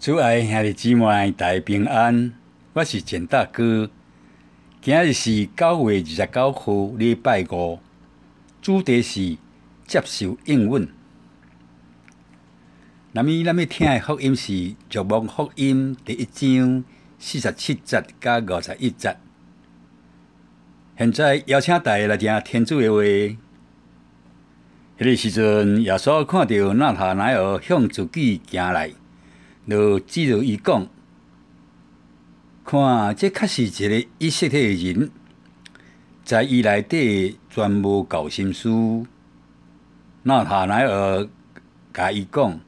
主爱兄弟姊妹大平安，我是简大哥。今日是九月二十九号，礼拜五，主题是接受应允。那么，咱要听的福音是《若望福音》第一章四十七节加五十一节。现在邀请大家来听天主的话。迄个时阵，耶稣看到纳塔乃耳向自己行来。就指着伊讲，看，这确是一个以色列人，在伊内底全无搞心思。纳塔乃耳甲伊讲：“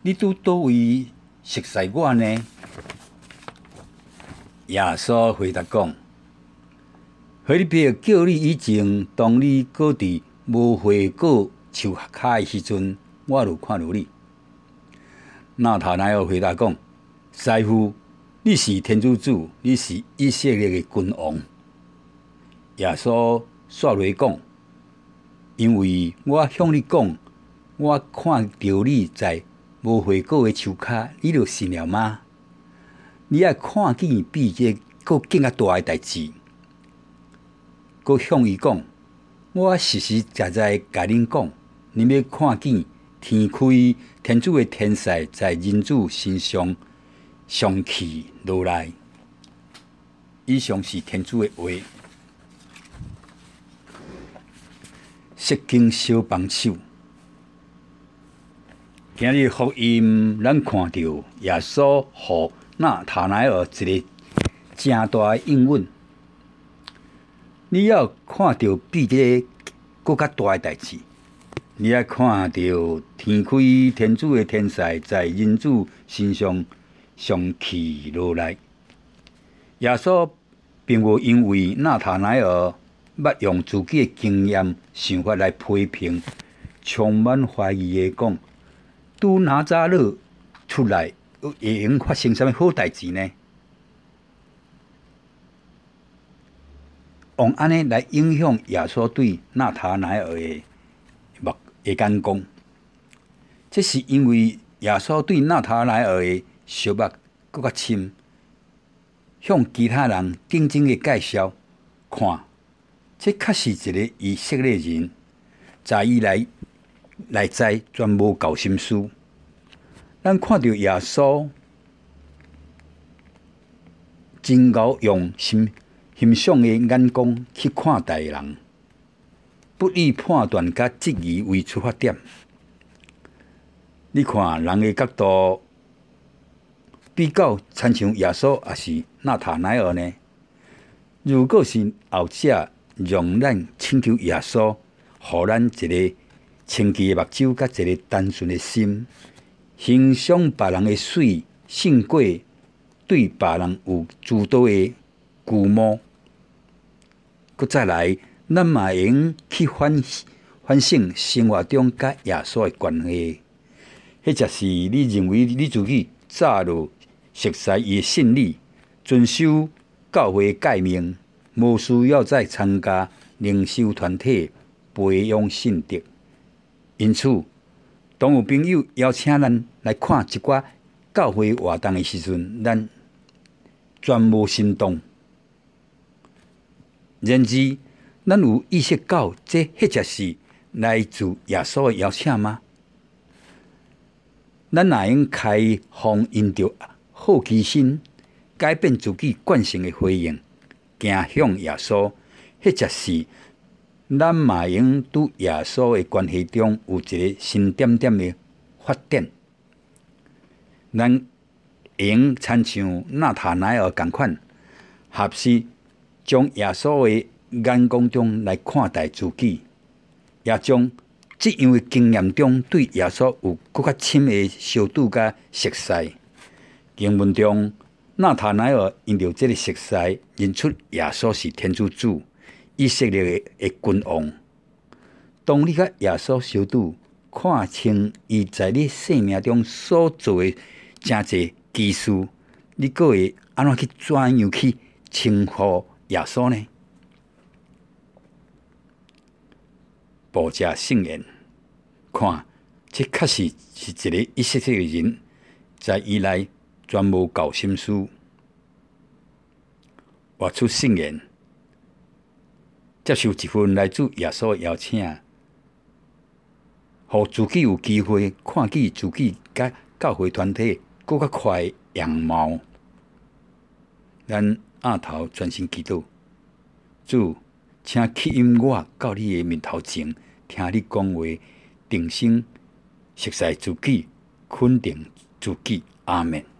你拄倒位熟悉我呢？”耶稣回答讲：“腓立比叫你以前，当你搁伫无花果树下诶时阵，我就看到你。”纳塔乃耳回答讲：“师傅，你是天主主，你是以色列的君王。”耶稣煞落讲：“因为我向你讲，我看到你在无悔过的树下，你就信了吗？你爱看见比这个更加大的代志。搁向伊讲，我实实在在甲恁讲，恁要看见。”天开，天主的天使在人子身上上去落来。以上是天主的话。释经小帮手，今日福音，咱看到耶稣和纳塔乃尔一个正大的应允。你要看到比这个更加大的代志。你爱看到天开，天主的天使在人子身上上去落来。耶稣并无因为纳塔乃尔捌用自己的经验想法来批评，充满怀疑的讲：拄拿撒勒出来，会用发生什么好代志呢？用安尼来影响耶稣对纳塔乃尔的。会干讲，这是因为耶稣对纳塔莱尔的小目更较深，向其他人定睛的介绍，看，这确是一个以色列人，在伊来内在全无搞心思。咱看到耶稣真够用心欣赏的眼光去看待人。不以判断甲质疑为出发点，你看人的角度比较亲像耶稣，还是纳塔奈尔呢？如果是后者，让咱请求耶稣，互咱一个清洁的目睭，甲一个单纯的心，欣赏别人的水胜过对别人有诸多的估摸，搁再来。咱嘛会用去反反省生活中甲耶稣的关系，迄就是你认为你自己早就熟悉伊的信理，遵守教会诫命，无需要再参加灵修团体培养信德。因此，当有朋友邀请咱来看一寡教会活动的时阵，咱全无心动，然而。咱有意识到，这或者是来自耶稣的邀请吗？咱哪用开放因着好奇心，改变自己惯性的回应，行向耶稣，或者是咱嘛用拄耶稣的关系中有一个新点点的发展？咱用亲像纳塔乃尔共款，合适将耶稣的。眼光中来看待自己，也将这样的经验中对耶稣有更加深的小度甲熟悉。经文中，纳塔乃尔因着这个熟悉，认出耶稣是天主子，以色列的君王。当你甲耶稣小度看清伊在你生命中所做的真侪奇事，你阁会安怎去怎样去称呼耶稣呢？报谢圣言，看，这确实是一个以色列人，在伊内全无搞心思，活出圣言，接受一份来自耶稣邀请，互自己有机会看见自己甲教会团体搁较快样貌。咱额头专心祈祷，主，请吸引我到你的面头前，听你讲话，定心熟悉自己，肯定自己。阿门。